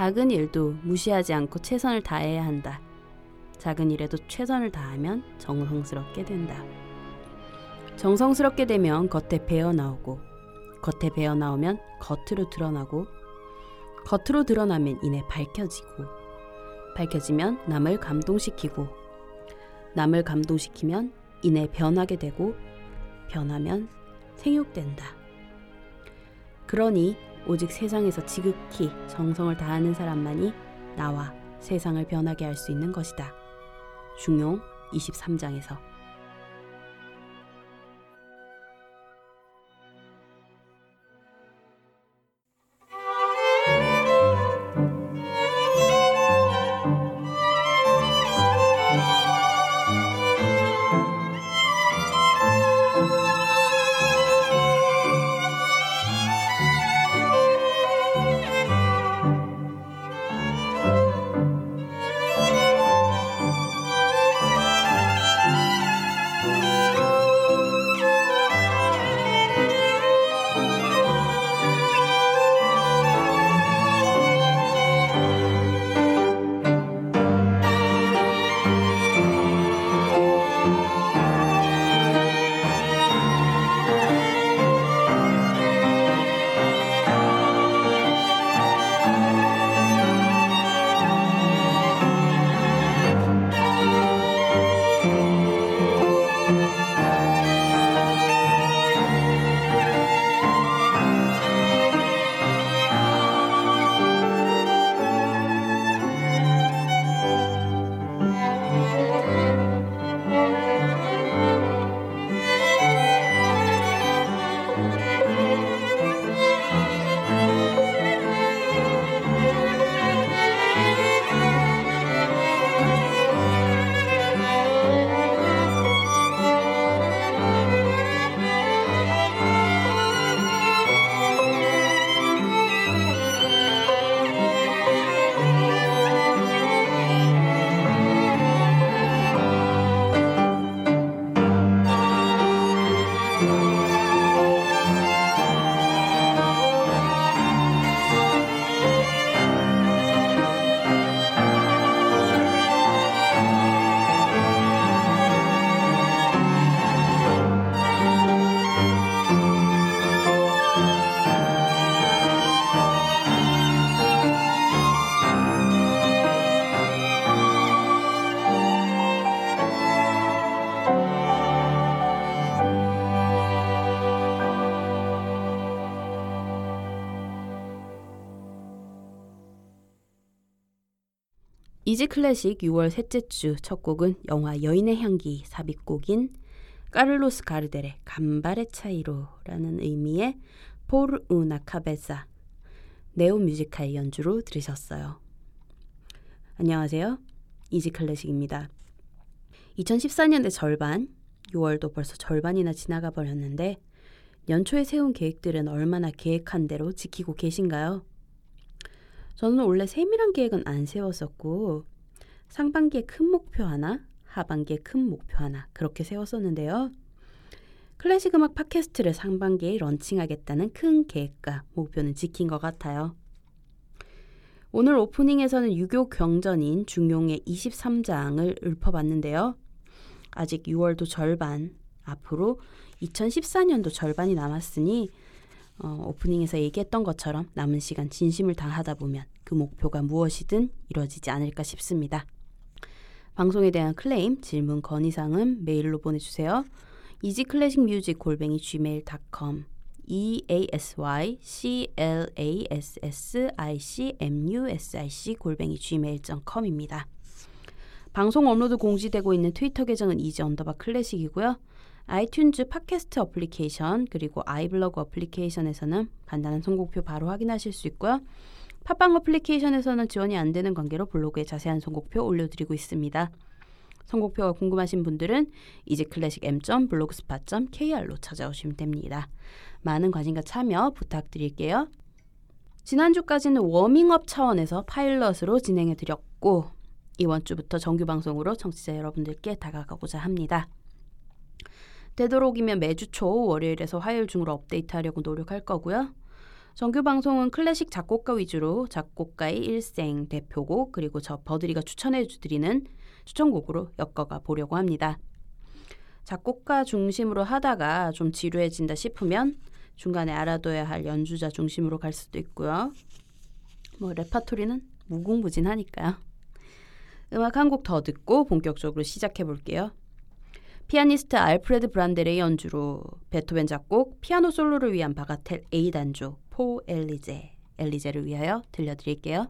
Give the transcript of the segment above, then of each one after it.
작은 일도 무시하지 않고 최선을 다해야 한다. 작은 일에도 최선을 다하면 정성스럽게 된다. 정성스럽게 되면 겉에 배어 나오고 겉에 배어 나오면 겉으로 드러나고 겉으로 드러나면 이내 밝혀지고 밝혀지면 남을 감동시키고 남을 감동시키면 이내 변하게 되고 변하면 생육된다. 그러니 오직 세상에서 지극히 정성을 다하는 사람만이 나와 세상을 변하게 할 수 있는 것이다. 중용 23장에서 Easy 클래식 6월 셋째 주 첫 곡은 영화 여인의 향기 삽입곡인 까를로스 가르델의 간발의 차이로라는 의미의 Por una cabeza 네오 뮤지카의 연주로 들으셨어요. 안녕하세요. Easy 클래식입니다. 2014년의 절반, 6월도 벌써 절반이나 지나가 버렸는데 연초에 세운 계획들은 얼마나 계획한 대로 지키고 계신가요? 저는 원래 세밀한 계획은 안 세웠었고 상반기에 큰 목표 하나, 하반기에 큰 목표 하나 그렇게 세웠었는데요. 클래식 음악 팟캐스트를 상반기에 런칭하겠다는 큰 계획과 목표는 지킨 것 같아요. 오늘 오프닝에서는 유교 경전인 중용의 23장을 읊어봤는데요. 아직 6월도 절반, 앞으로 2014년도 절반이 남았으니 어, 오프닝에서 얘기했던 것처럼 남은 시간 진심을 다하다 보면 그 목표가 무엇이든 이루어지지 않을까 싶습니다. 방송에 대한 클레임, 질문, 건의사항은 메일로 보내주세요. easyclassicmusic 골뱅이 gmail.com e a s y c l a s s i c m u s i c 골뱅이 gmail.com입니다. 방송 업로드 공지되고 있는 트위터 계정은 Easy underbar 클래식이고요. 아이튠즈 팟캐스트 어플리케이션 그리고 아이블로그 어플리케이션에서는 간단한 선곡표 바로 확인하실 수 있고요. 팟빵 어플리케이션에서는 지원이 안 되는 관계로 블로그에 자세한 선곡표 올려드리고 있습니다. 선곡표가 궁금하신 분들은 easyclassicm.blogspot.kr로 찾아오시면 됩니다. 많은 관심과 참여 부탁드릴게요. 지난주까지는 워밍업 차원에서 파일럿으로 진행해 드렸고 이번 주부터 정규 방송으로 청취자 여러분들께 다가가고자 합니다. 되도록이면 매주 초 월요일에서 화요일 중으로 업데이트하려고 노력할 거고요. 정규 방송은 클래식 작곡가 위주로 작곡가의 일생, 대표곡 그리고 저 버드리가 추천해 주드리는 추천곡으로 엮어가 보려고 합니다. 작곡가 중심으로 하다가 좀 지루해진다 싶으면 중간에 알아둬야 할 연주자 중심으로 갈 수도 있고요. 뭐 레파토리는 무궁무진하니까요. 음악 한 곡 더 듣고 본격적으로 시작해 볼게요. 피아니스트 알프레드 브란델의 연주로 베토벤 작곡 피아노 솔로를 위한 바가텔 A 단조 포 엘리제 엘리제를 위하여 들려드릴게요.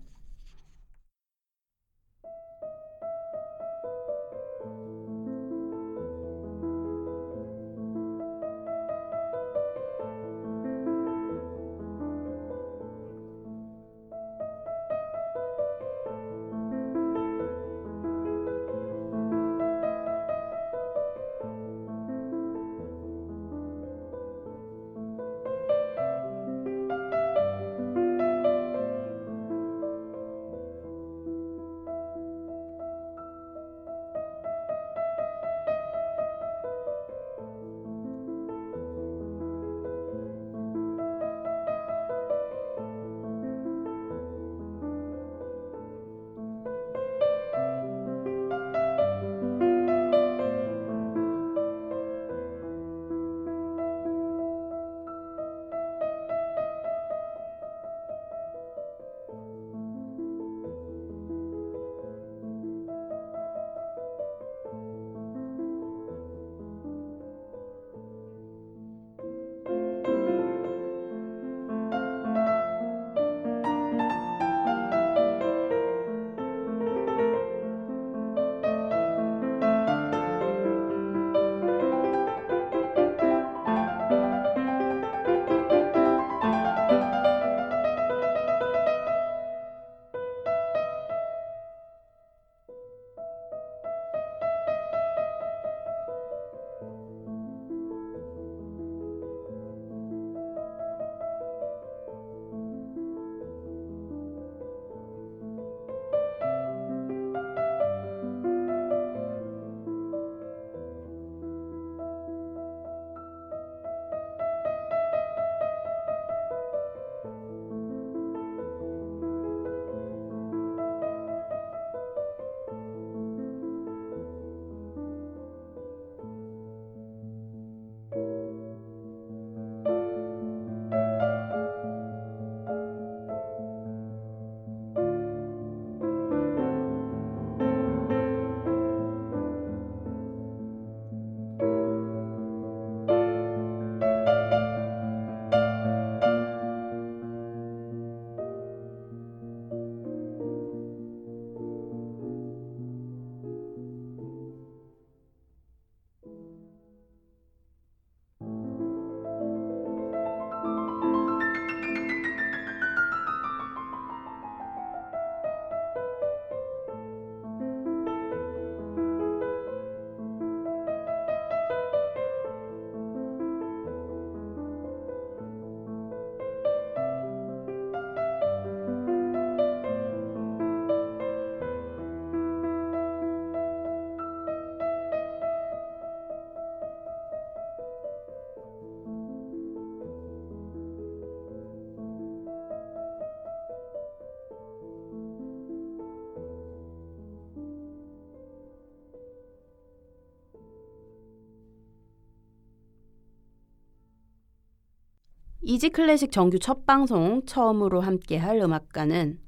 Easy 클래식 정규 첫 방송 처음으로 함께할 음악가는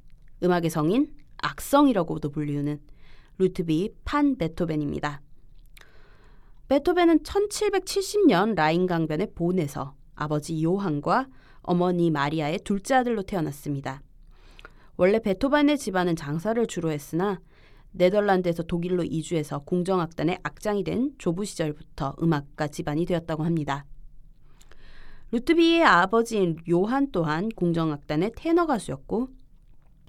음악의 성인 악성이라고도 불리우는 루트비히 판 베토벤입니다. 베토벤은 1770년 라인 강변의 본에서 아버지 요한과 어머니 마리아의 둘째 아들로 태어났습니다. 원래 베토벤의 집안은 장사를 주로 했으나 네덜란드에서 독일로 이주해서 궁정악단의 악장이 된 조부 시절부터 음악가 집안이 되었다고 합니다. 루트비의 아버지인 요한 또한 궁정악단의 테너 가수였고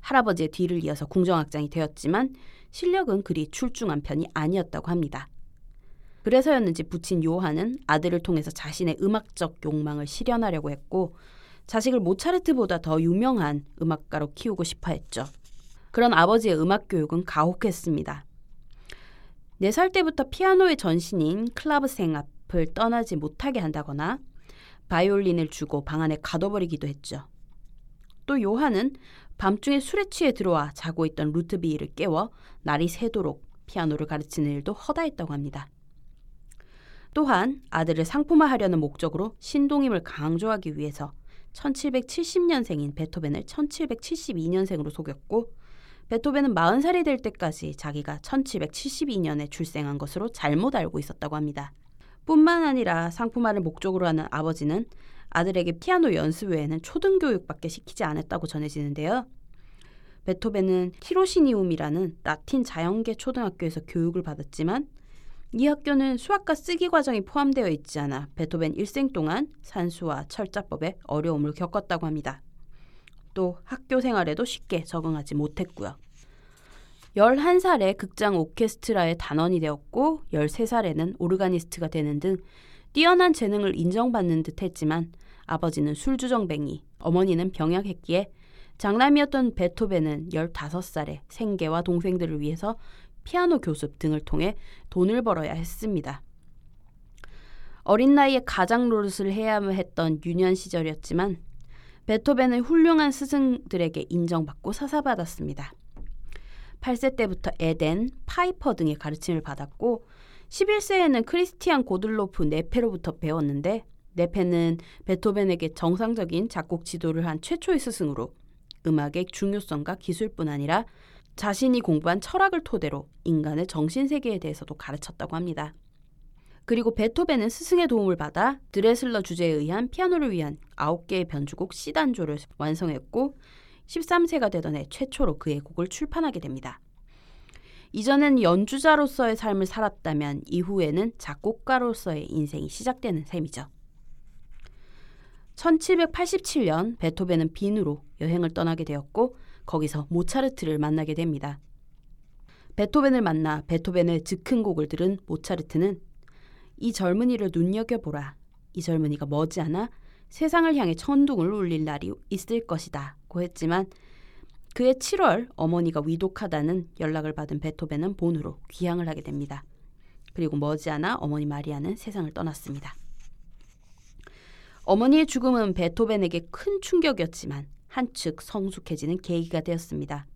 할아버지의 뒤를 이어서 궁정악장이 되었지만 실력은 그리 출중한 편이 아니었다고 합니다. 그래서였는지 부친 요한은 아들을 통해서 자신의 음악적 욕망을 실현하려고 했고 자식을 모차르트보다 더 유명한 음악가로 키우고 싶어 했죠. 그런 아버지의 음악 교육은 가혹했습니다. 4살 때부터 피아노의 전신인 클라브생 앞을 떠나지 못하게 한다거나 바이올린을 주고 방 안에 가둬버리기도 했죠. 또 요한은 밤중에 술에 취해 들어와 자고 있던 루트비를 깨워 날이 새도록 피아노를 가르치는 일도 허다했다고 합니다. 또한 아들을 상품화하려는 목적으로 신동임을 강조하기 위해서 1770년생인 베토벤을 1772년생으로 속였고 베토벤은 40살이 될 때까지 자기가 1772년에 출생한 것으로 잘못 알고 있었다고 합니다. 뿐만 아니라 상품화를 목적으로 하는 아버지는 아들에게 피아노 연습 외에는 초등교육밖에 시키지 않았다고 전해지는데요. 베토벤은 티로시니움이라는 라틴 자연계 초등학교에서 교육을 받았지만 이 학교는 수학과 쓰기 과정이 포함되어 있지 않아 베토벤 일생 동안 산수와 철자법에 어려움을 겪었다고 합니다. 또 학교 생활에도 쉽게 적응하지 못했고요. 11살에 극장 오케스트라의 단원이 되었고 13살에는 오르가니스트가 되는 등 뛰어난 재능을 인정받는 듯 했지만 아버지는 술주정뱅이, 어머니는 병약했기에 장남이었던 베토벤은 15살에 생계와 동생들을 위해서 피아노 교습 등을 통해 돈을 벌어야 했습니다. 어린 나이에 가장 노릇을 해야 했던 유년 시절이었지만 베토벤은 훌륭한 스승들에게 인정받고 사사받았습니다. 8세 때부터 에덴, 파이퍼 등의 가르침을 받았고 11세에는 크리스티안 고들로프 네페로부터 배웠는데 네페는 베토벤에게 정상적인 작곡 지도를 한 최초의 스승으로 음악의 중요성과 기술뿐 아니라 자신이 공부한 철학을 토대로 인간의 정신 세계에 대해서도 가르쳤다고 합니다. 그리고 베토벤은 스승의 도움을 받아 드레슬러 주제에 의한 피아노를 위한 9개의 변주곡 C단조를 완성했고 13세가 되던 해 최초로 그의 곡을 출판하게 됩니다. 이전엔 연주자로서의 삶을 살았다면 이후에는 작곡가로서의 인생이 시작되는 셈이죠. 1787년 베토벤은 빈으로 여행을 떠나게 되었고 거기서 모차르트를 만나게 됩니다. 베토벤을 만나 베토벤의 즉흥 곡을 들은 모차르트는 이 젊은이를 눈여겨보라. 이 젊은이가 머지않아 세상을 향해 천둥을 울릴 날이 있을 것이다. 고 했지만 그해 7월 어머니가 위독하다는 연락을 받은 베토벤은 본으로 귀향을 하게 됩니다. 그리고 머지않아 어머니 마리아는 세상을 떠났습니다. 어머니의 죽음은 베토벤에게 큰 충격이었지만 한층 성숙해지는 계기가 되었습니다.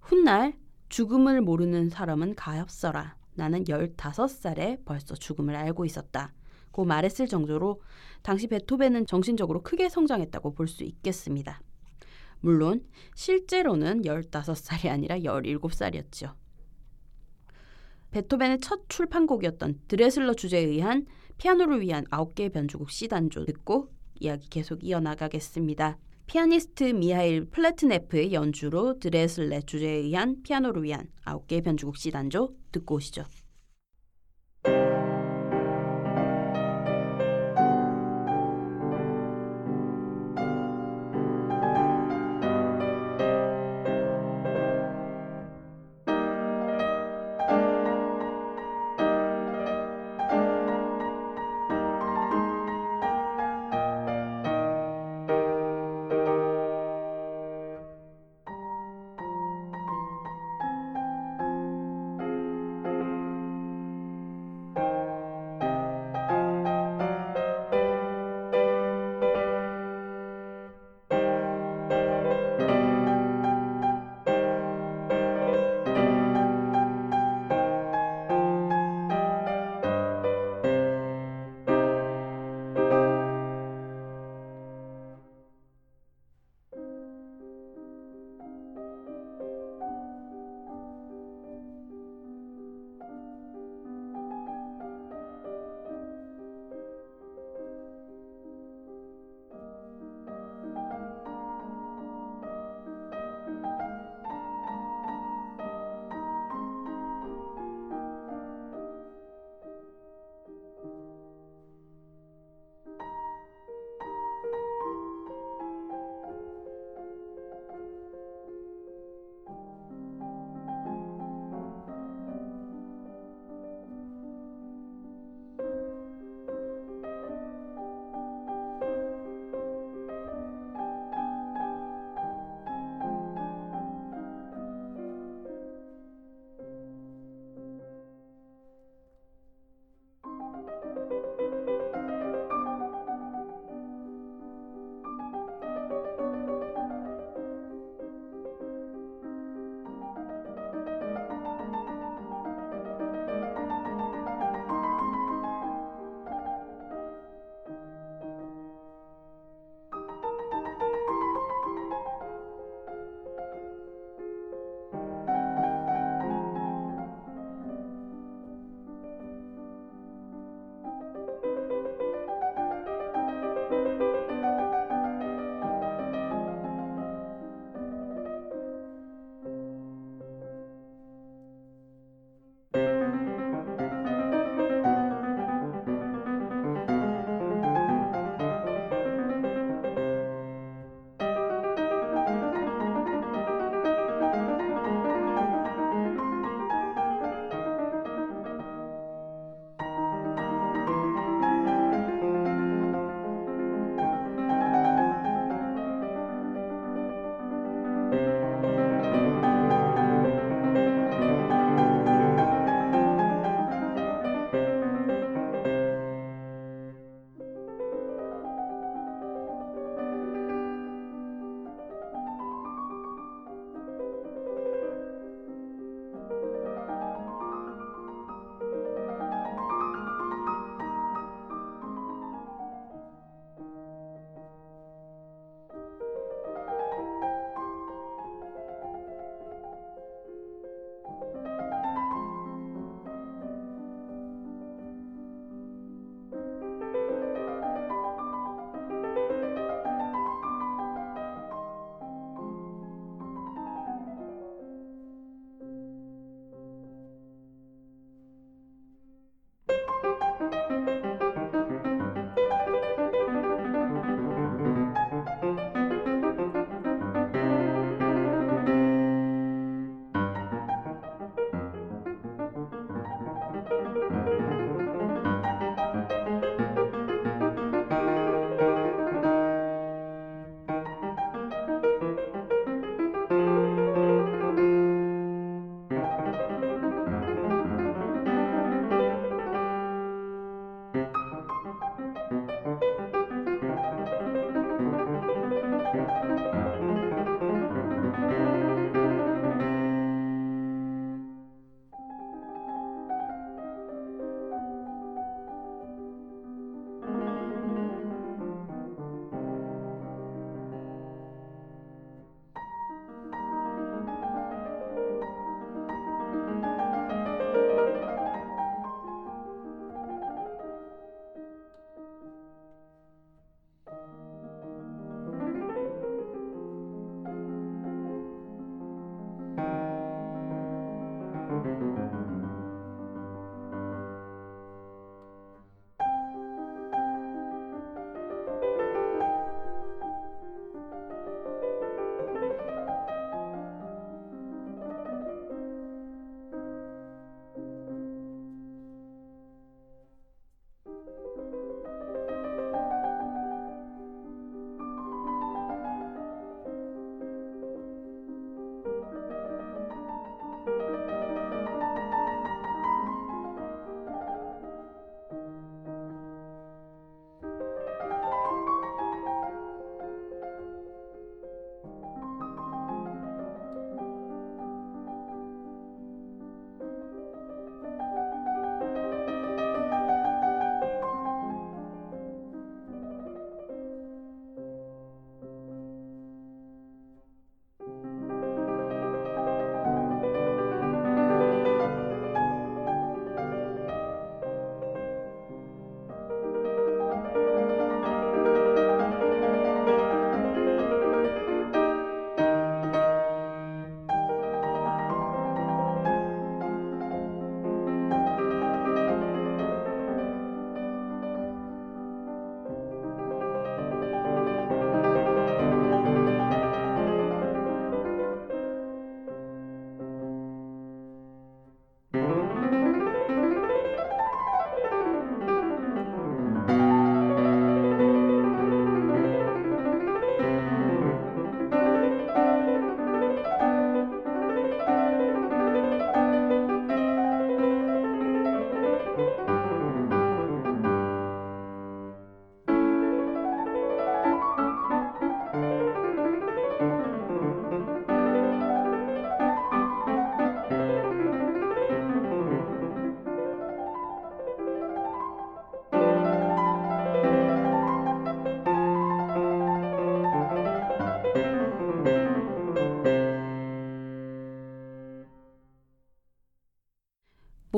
훗날 죽음을 모르는 사람은 가엾어라. 나는 15살에 벌써 죽음을 알고 있었다. 고 말했을 정도로 당시 베토벤은 정신적으로 크게 성장했다고 볼 수 있겠습니다. 물론 실제로는 15살이 아니라 17살이었죠. 베토벤의 첫 출판곡이었던 드레슬러 주제에 의한 피아노를 위한 9개의 변주곡 C단조 듣고 이야기 계속 이어나가겠습니다. 피아니스트 미하일 플래트네프의 연주로 드레슬레 주제에 의한 피아노를 위한 9개의 변주곡 C단조 듣고 오시죠.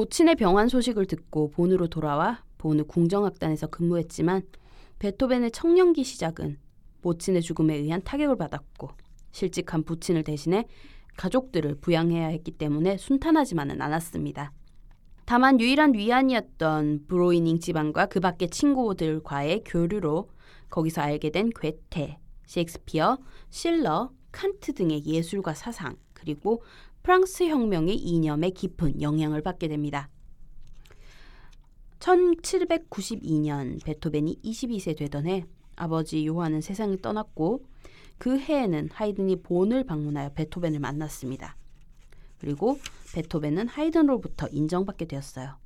모친의 병환 소식을 듣고 본으로 돌아와 본의 궁정악단에서 근무했지만 베토벤의 청년기 시작은 모친의 죽음에 의한 타격을 받았고 실직한 부친을 대신해 가족들을 부양해야 했기 때문에 순탄하지만은 않았습니다. 다만 유일한 위안이었던 브로이닝 집안과 그 밖의 친구들과의 교류로 거기서 알게 된 괴테, 셰익스피어, 실러, 칸트 등의 예술과 사상 그리고 프랑스 혁명의 이념에 깊은 영향을 받게 됩니다. 1792년 베토벤이 22세 되던 해 아버지 요한은 세상을 떠났고 그 해에는 하이든이 본을 방문하여 베토벤을 만났습니다. 그리고 베토벤은 하이든으로부터 인정받게 되었어요.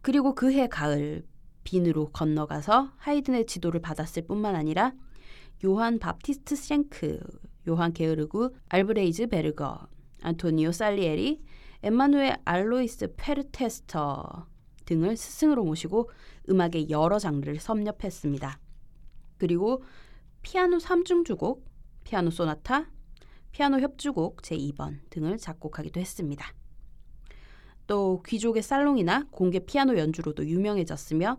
그리고 그 해 가을 빈으로 건너가서 하이든의 지도를 받았을 뿐만 아니라 요한 바프티스트 쉔크, 요한 게오르크 알브레히츠베르거, 안토니오 살리에리, 엠마누엘 알로이스 푀르스터 등을 스승으로 모시고 음악의 여러 장르를 섭렵했습니다. 그리고 피아노 3중주곡, 피아노 소나타, 피아노 협주곡 제2번 등을 작곡하기도 했습니다. 또 귀족의 살롱이나 공개 피아노 연주로도 유명해졌으며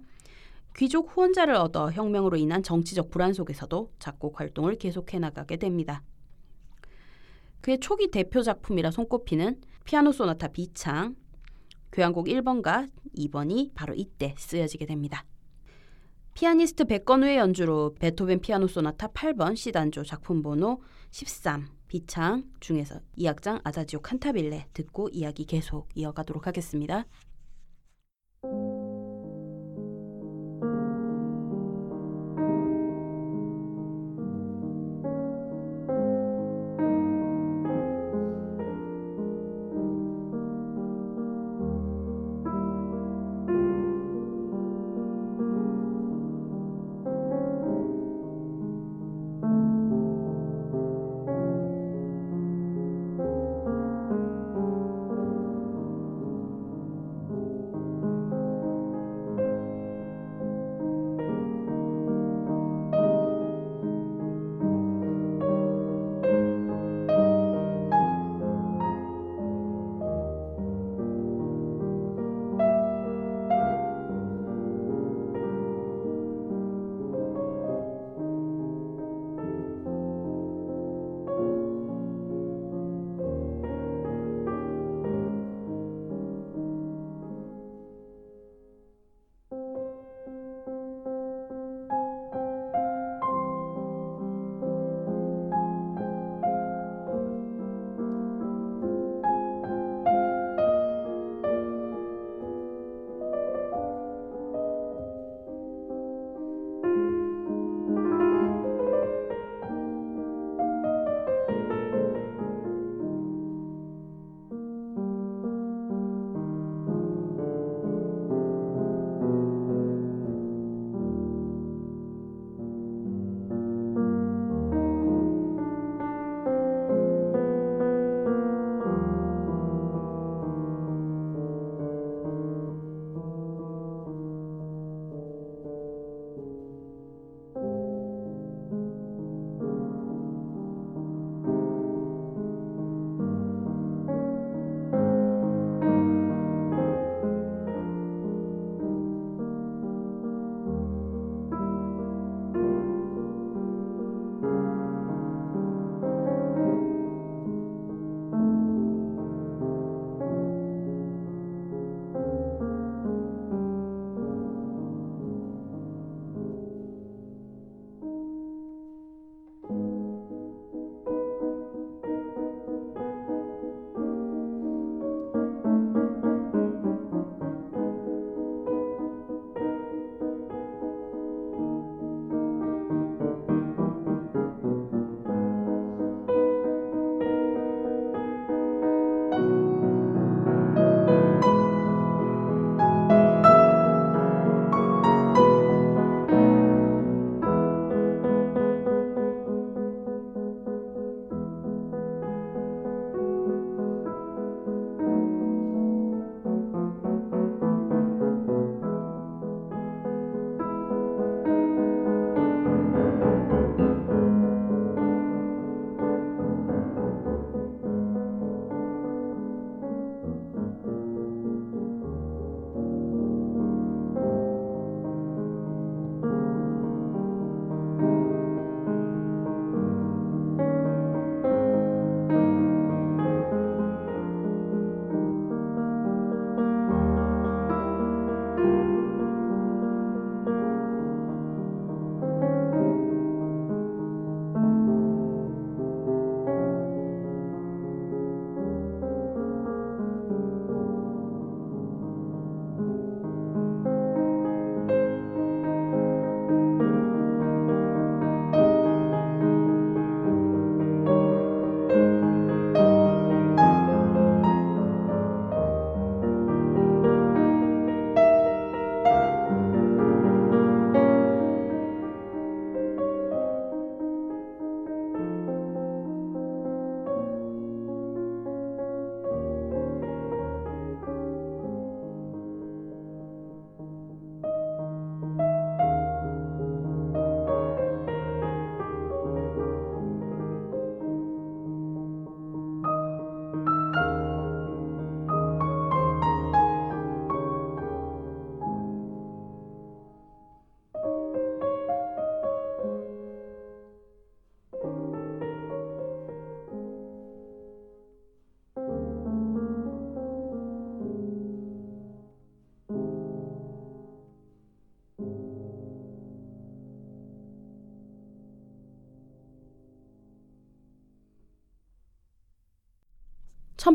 귀족 후원자를 얻어 혁명으로 인한 정치적 불안 속에서도 작곡 활동을 계속해 나가게 됩니다. 그의 초기 대표 작품이라 손꼽히는 피아노 소나타 B창, 교향곡 1번과 2번이 바로 이때 쓰여지게 됩니다. 피아니스트 백건우의 연주로 베토벤 피아노 소나타 8번 C단조 작품 번호 13 B창 중에서 2악장 아자지오 칸타빌레 듣고 이야기 계속 이어가도록 하겠습니다.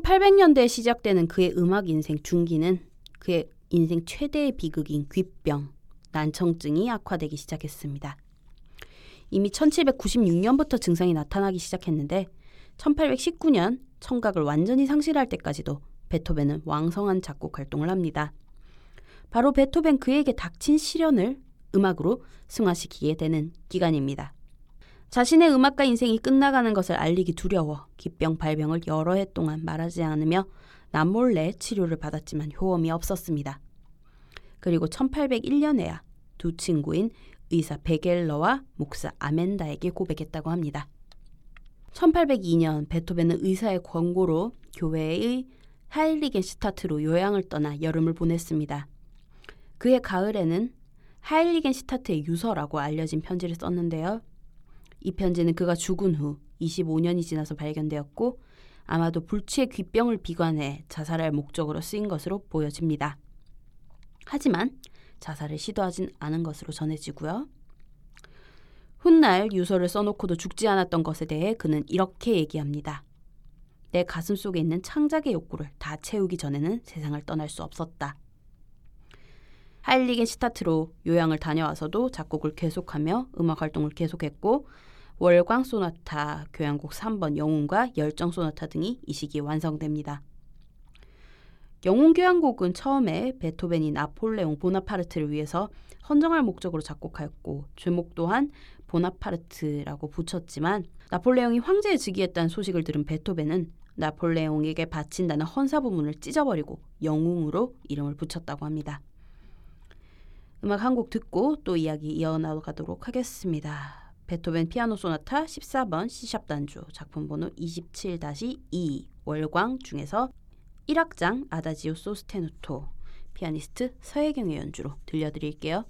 1800년대에 시작되는 그의 음악 인생 중기는 그의 인생 최대의 비극인 귀병, 난청증이 악화되기 시작했습니다. 이미 1796년부터 증상이 나타나기 시작했는데 1819년 청각을 완전히 상실할 때까지도 베토벤은 왕성한 작곡 활동을 합니다. 바로 베토벤 그에게 닥친 시련을 음악으로 승화시키게 되는 기간입니다. 자신의 음악가 인생이 끝나가는 것을 알리기 두려워 기병 발병을 여러 해 동안 말하지 않으며 남몰래 치료를 받았지만 효험이 없었습니다. 그리고 1801년에야 두 친구인 의사 베겔러와 목사 아멘다에게 고백했다고 합니다. 1802년 베토벤은 의사의 권고로 교회의 하일리겐시타트로 요양을 떠나 여름을 보냈습니다. 그해 가을에는 하일리겐시타트의 유서라고 알려진 편지를 썼는데요. 이 편지는 그가 죽은 후 25년이 지나서 발견되었고 아마도 불치의 귀병을 비관해 자살할 목적으로 쓰인 것으로 보여집니다. 하지만 자살을 시도하진 않은 것으로 전해지고요. 훗날 유서를 써놓고도 죽지 않았던 것에 대해 그는 이렇게 얘기합니다. 내 가슴 속에 있는 창작의 욕구를 다 채우기 전에는 세상을 떠날 수 없었다. 하일리겐 시타트로 요양을 다녀와서도 작곡을 계속하며 음악 활동을 계속했고 월광 소나타, 교향곡 3번 영웅과 열정 소나타 등이 이 시기에 완성됩니다. 영웅 교향곡은 처음에 베토벤이 나폴레옹 보나파르트를 위해서 헌정할 목적으로 작곡하였고 제목 또한 보나파르트라고 붙였지만 나폴레옹이 황제에 즉위했다는 소식을 들은 베토벤은 나폴레옹에게 바친다는 헌사 부문을 찢어버리고 영웅으로 이름을 붙였다고 합니다. 음악 한 곡 듣고 또 이야기 이어나가도록 하겠습니다. 베토벤 피아노 소나타 14번 C샵 단주 작품 번호 27-2 월광 중에서 1악장 아다지오 소스테누토 피아니스트 서혜경의 연주로 들려드릴게요.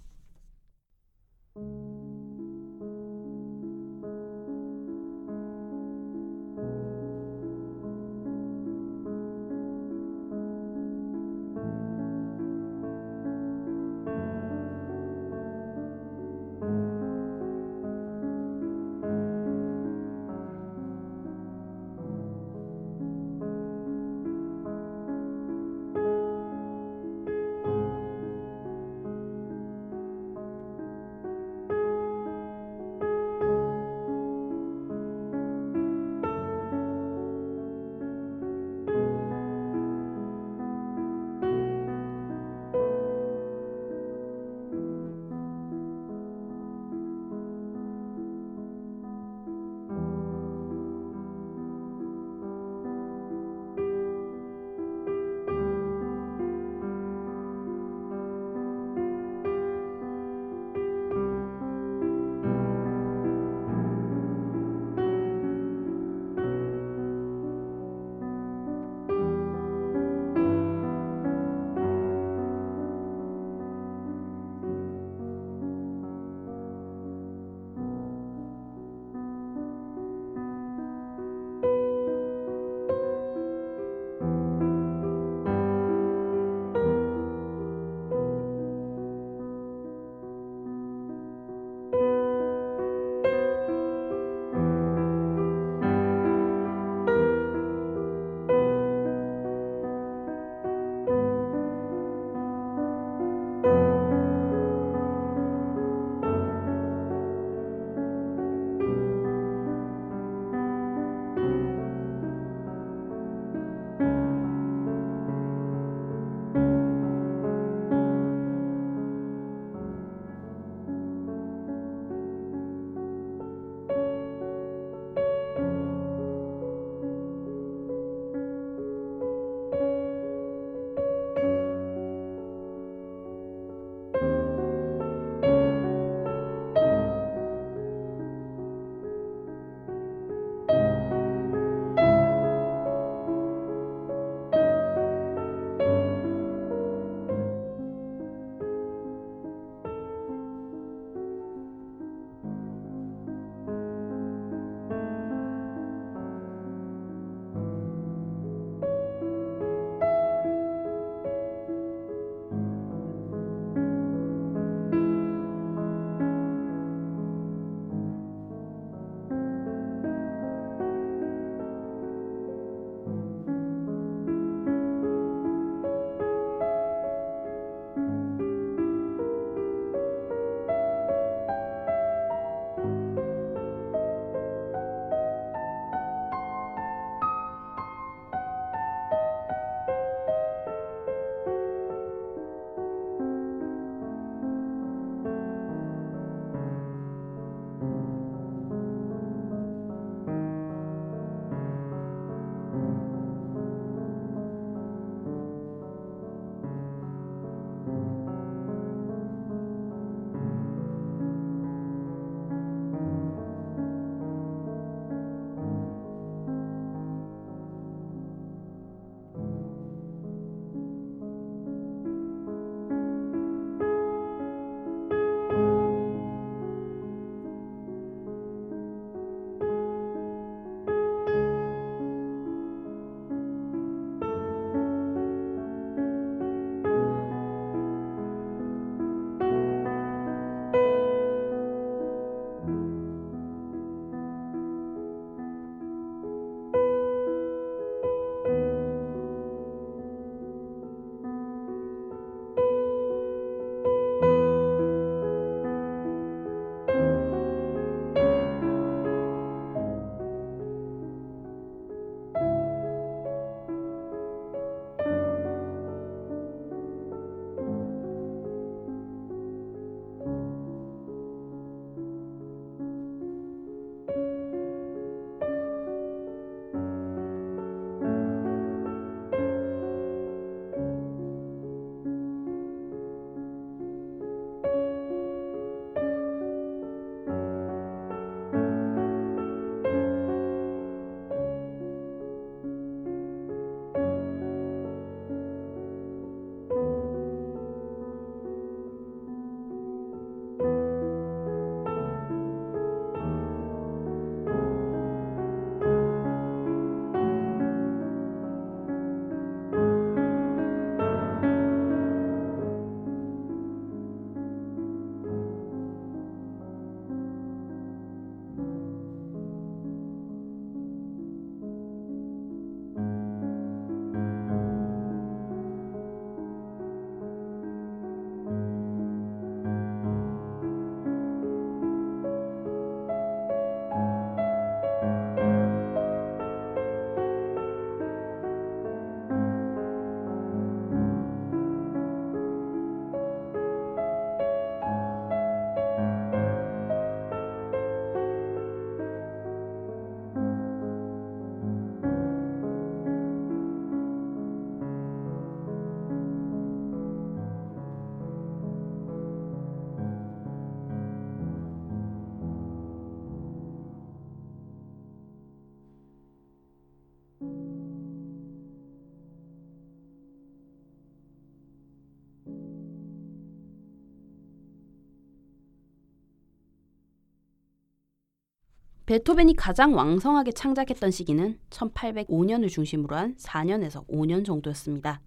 베토벤이 가장 왕성하게 창작했던 시기는 1805년을 중심으로 한 4년에서 5년 정도였습니다.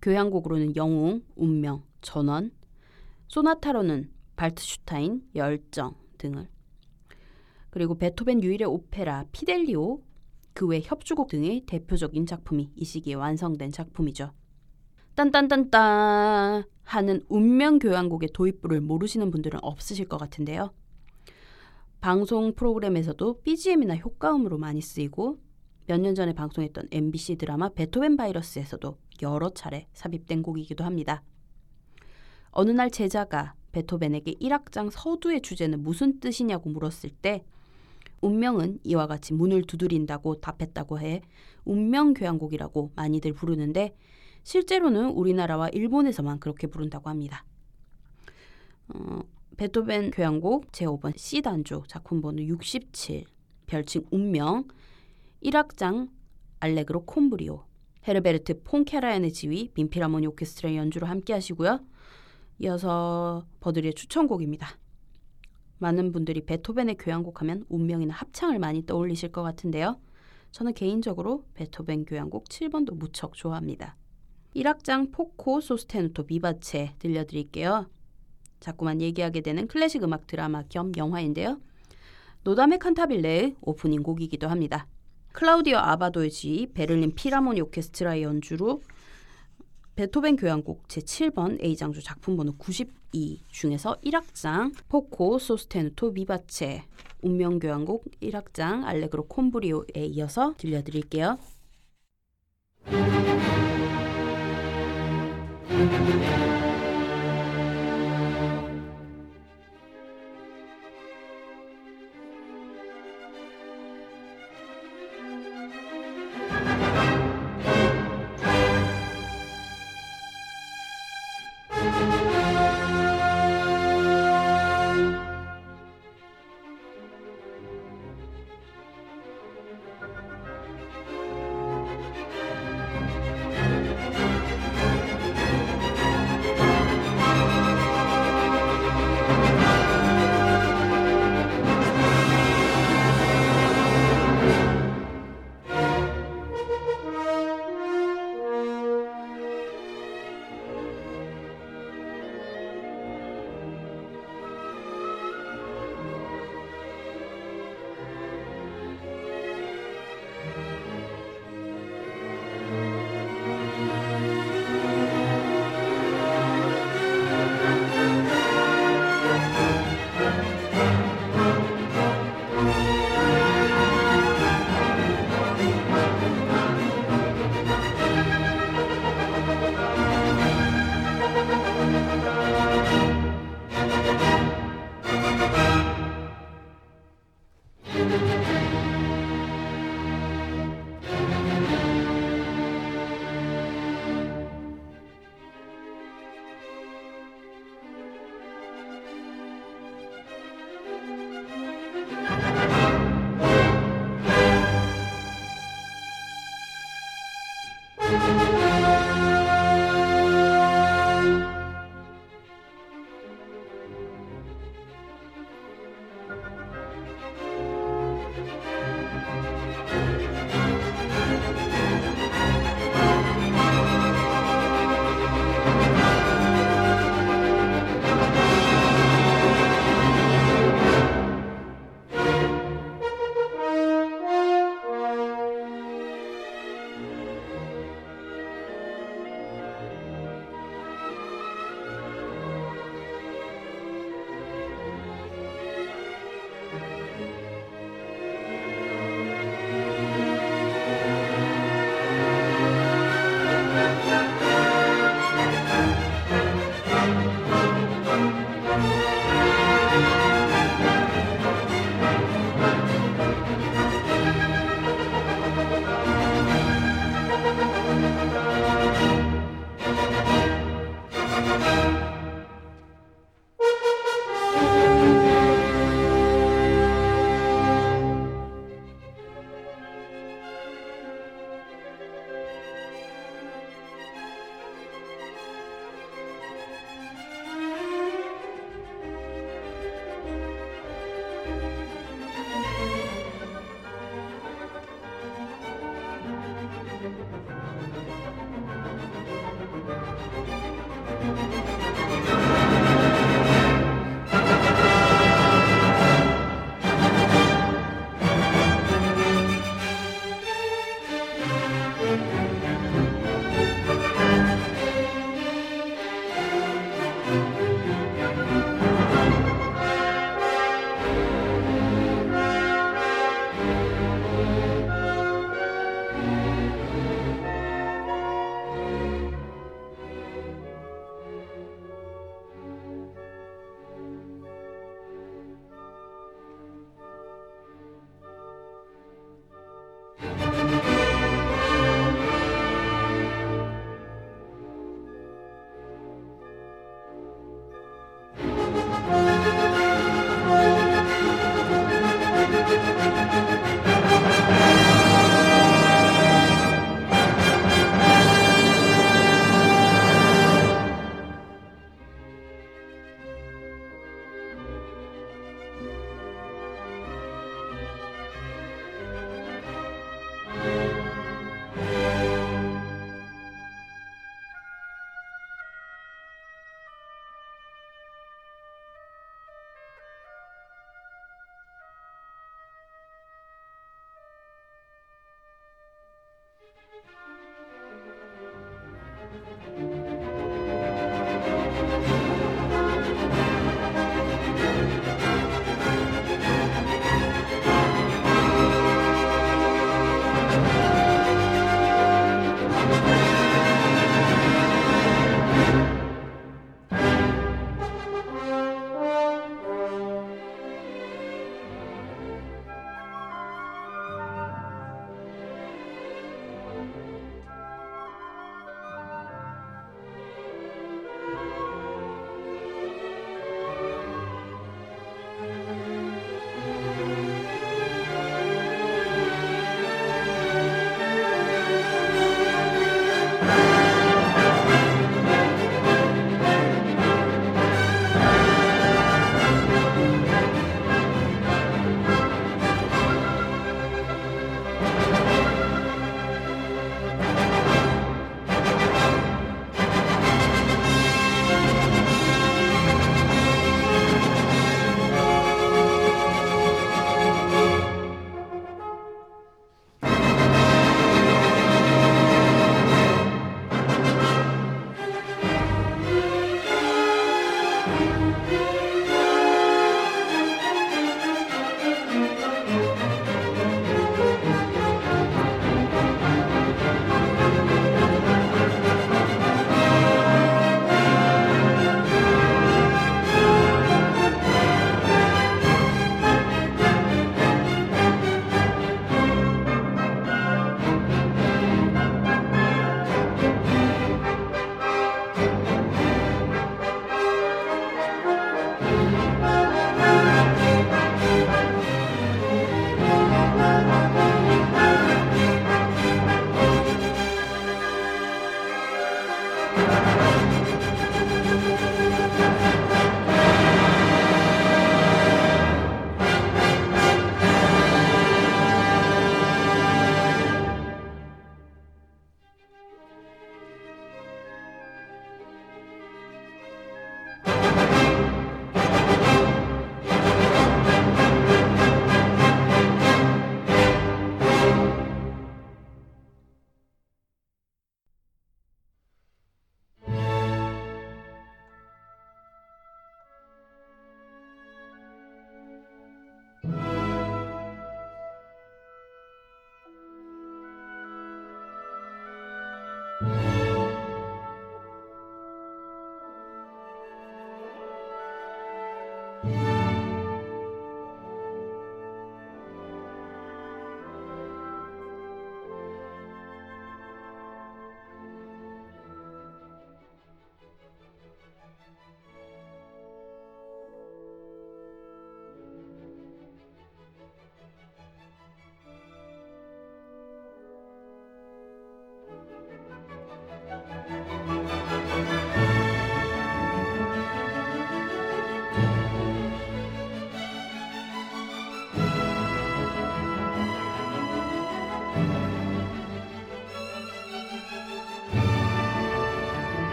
교향곡으로는 영웅, 운명, 전원, 소나타로는 발트슈타인, 열정 등을 그리고 베토벤 유일의 오페라 피델리오 그 외 협주곡 등의 대표적인 작품이 이 시기에 완성된 작품이죠. 딴딴딴딴 하는 운명 교향곡의 도입부를 모르시는 분들은 없으실 것 같은데요. 방송 프로그램에서도 BGM이나 효과음으로 많이 쓰이고 몇 년 전에 방송했던 MBC 드라마 베토벤 바이러스에서도 여러 차례 삽입된 곡이기도 합니다. 어느 날 제자가 베토벤에게 1악장 서두의 주제는 무슨 뜻이냐고 물었을 때 운명은 이와 같이 문을 두드린다고 답했다고 해 운명 교향곡이라고 많이들 부르는데 실제로는 우리나라와 일본에서만 그렇게 부른다고 합니다. 어, 베토벤 교향곡 제5번 C 단조 작품 번호 67 별칭 운명 1악장 알레그로 콤브리오 헤르베르트 폰케라얀의 지휘 민필하모니 오케스트라의 연주로 함께 하시고요. 이어서 버드리의 추천곡입니다. 많은 분들이 베토벤의 교향곡 하면 운명이나 합창을 많이 떠올리실 것 같은데요. 저는 개인적으로 베토벤 교향곡 7번도 무척 좋아합니다. 1악장 포코 소스테누토 비바체 들려드릴게요. 자꾸만 얘기하게 되는 클래식 음악 드라마 겸 영화인데요. 노다메 칸타빌레의 오프닝 곡이기도 합니다. 클라우디오 아바도의 지휘 베를린 필하모니 오케스트라의 연주로 베토벤 교향곡 제7번 A장조 작품 번호 92 중에서 1악장 포코 소스테누토 비바체 운명 교향곡 1악장 알레그로 콘 브리오에 이어서 들려드릴게요.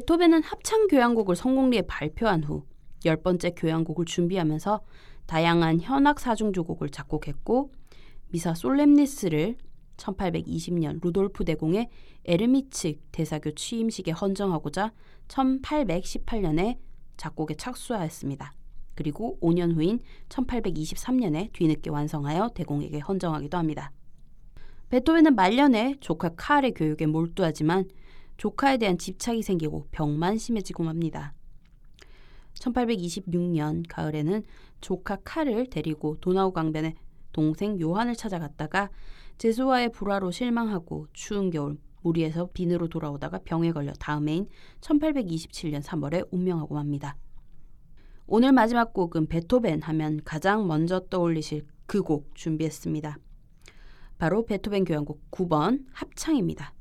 베토벤은 합창 교향곡을 성공리에 발표한 후 열 번째 교향곡을 준비하면서 다양한 현악 사중주곡을 작곡했고 미사 솔렘니스를 1820년 루돌프 대공의 에르미츠 대사교 취임식에 헌정하고자 1818년에 작곡에 착수하였습니다. 그리고 5년 후인 1823년에 뒤늦게 완성하여 대공에게 헌정하기도 합니다. 베토벤은 말년에 조카 칼의 교육에 몰두하지만 조카에 대한 집착이 생기고 병만 심해지고 맙니다. 1826년 가을에는 조카 칼을 데리고 도나우 강변에 동생 요한을 찾아갔다가 제수와의 불화로 실망하고 추운 겨울 무리에서 빈으로 돌아오다가 병에 걸려 다음 해인 1827년 3월에 운명하고 맙니다. 오늘 마지막 곡은 베토벤 하면 가장 먼저 떠올리실 그 곡 준비했습니다. 바로 베토벤 교향곡 9번 합창입니다.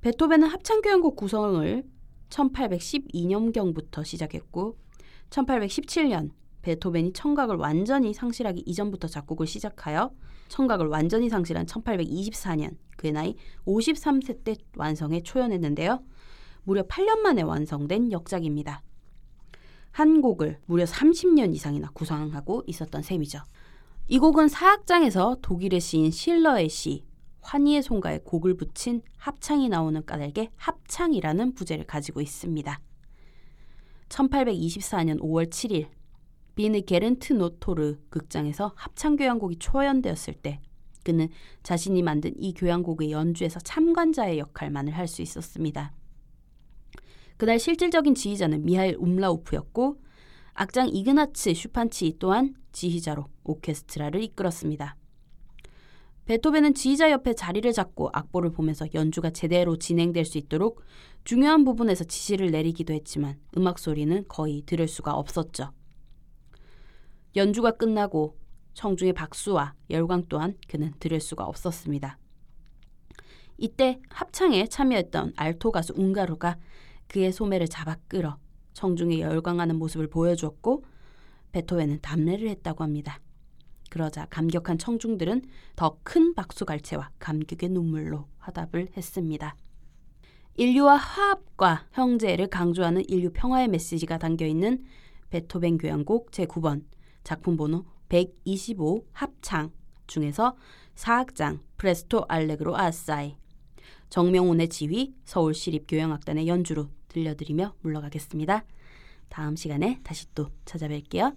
베토벤은 합창 교향곡 구성을 1812년경부터 시작했고 1817년 베토벤이 청각을 완전히 상실하기 이전부터 작곡을 시작하여 청각을 완전히 상실한 1824년 그의 나이 53세 때 완성해 초연했는데요. 무려 8년 만에 완성된 역작입니다. 한 곡을 무려 30년 이상이나 구상하고 있었던 셈이죠. 이 곡은 사악장에서 독일의 시인 실러의 시 환희의 송가에 곡을 붙인 합창이 나오는 까닭에 합창이라는 부제를 가지고 있습니다. 1824년 5월 7일 비느 게른트 노토르 극장에서 합창 교향곡이 초연되었을 때 그는 자신이 만든 이 교향곡의 연주에서 참관자의 역할만을 할 수 있었습니다. 그날 실질적인 지휘자는 미하일 움라우프였고 악장 이그나츠 슈판치 또한 지휘자로 오케스트라를 이끌었습니다. 베토벤은 지휘자 옆에 자리를 잡고 악보를 보면서 연주가 제대로 진행될 수 있도록 중요한 부분에서 지시를 내리기도 했지만 음악 소리는 거의 들을 수가 없었죠. 연주가 끝나고 청중의 박수와 열광 또한 그는 들을 수가 없었습니다. 이때 합창에 참여했던 알토 가수 웅가루가 그의 소매를 잡아 끌어 청중의 열광하는 모습을 보여주었고 베토벤은 담례를 했다고 합니다. 그러자 감격한 청중들은 더 큰 박수갈채와 감격의 눈물로 화답을 했습니다. 인류와 화합과 형제를 강조하는 인류 평화의 메시지가 담겨 있는 베토벤 교향곡 제9번 작품 번호 125 합창 중에서 사악장 프레스토 알레그로 아사이 정명훈의 지휘 서울시립교향악단의 연주로 들려드리며 물러가겠습니다. 다음 시간에 다시 또 찾아뵐게요.